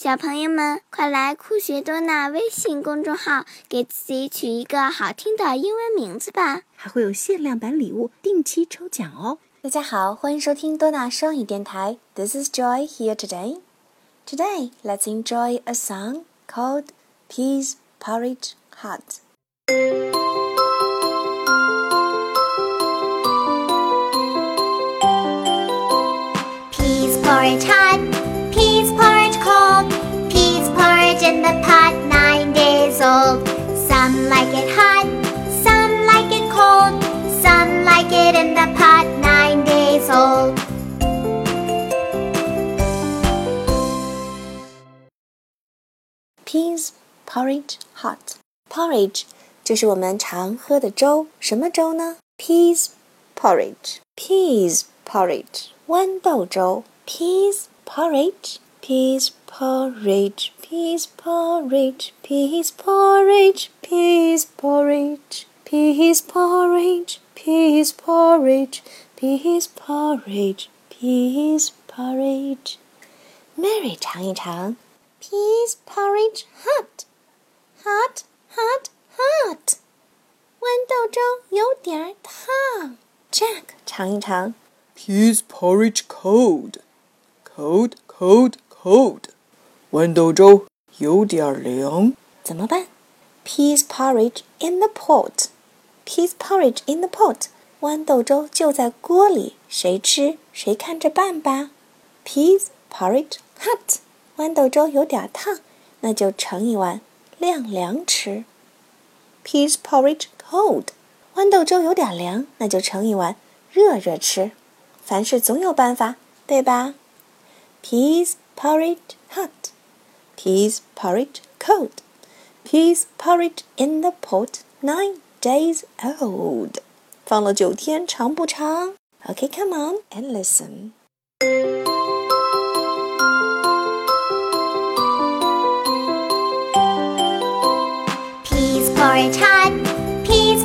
小朋友们，快来酷学多纳微信公众号，给自己取一个好听的英文名字吧！还会有限量版礼物，定期抽奖哦！大家好，欢迎收听多纳双语电台。This is Joy here today. Today, let's enjoy a song called Peas Porridge Hot. Peas porridge hot, the pot nine days old. Some like it hot, some like it cold, some like it in the pot nine days old. Peas porridge hot. Porridge 就是我们常喝的粥，什么粥呢？Peas porridge. Peas porridge. 豌豆粥。Peas porridge. Peas porridge. Peas porridge. Peas porridge. Peas porridge. Peas porridge. Peas porridge. Peas porridge. Peas porridge. Mary 尝一尝。Peas porridge hot. Hot, hot, hot. 豌豆粥有点烫。Jack 尝一尝。Peas porridge cold. Cold, cold, cold. 豌豆粥有点凉。怎么办？Peas porridge in the pot. Peas porridge in the pot. 豌豆粥就在锅里，谁吃谁看着办吧。Peas porridge hot. 豌豆粥有点烫，那就盛一碗晾凉吃。Peas porridge cold，豌豆粥有点凉，那就盛一碗热热吃。凡事总有办法，对吧？Peas porridge hot. hot，peas porridge cold，peas porridge in the pot nine days old。放了九天，长不长？Okay，come on and listen。Peas porridge hot, peas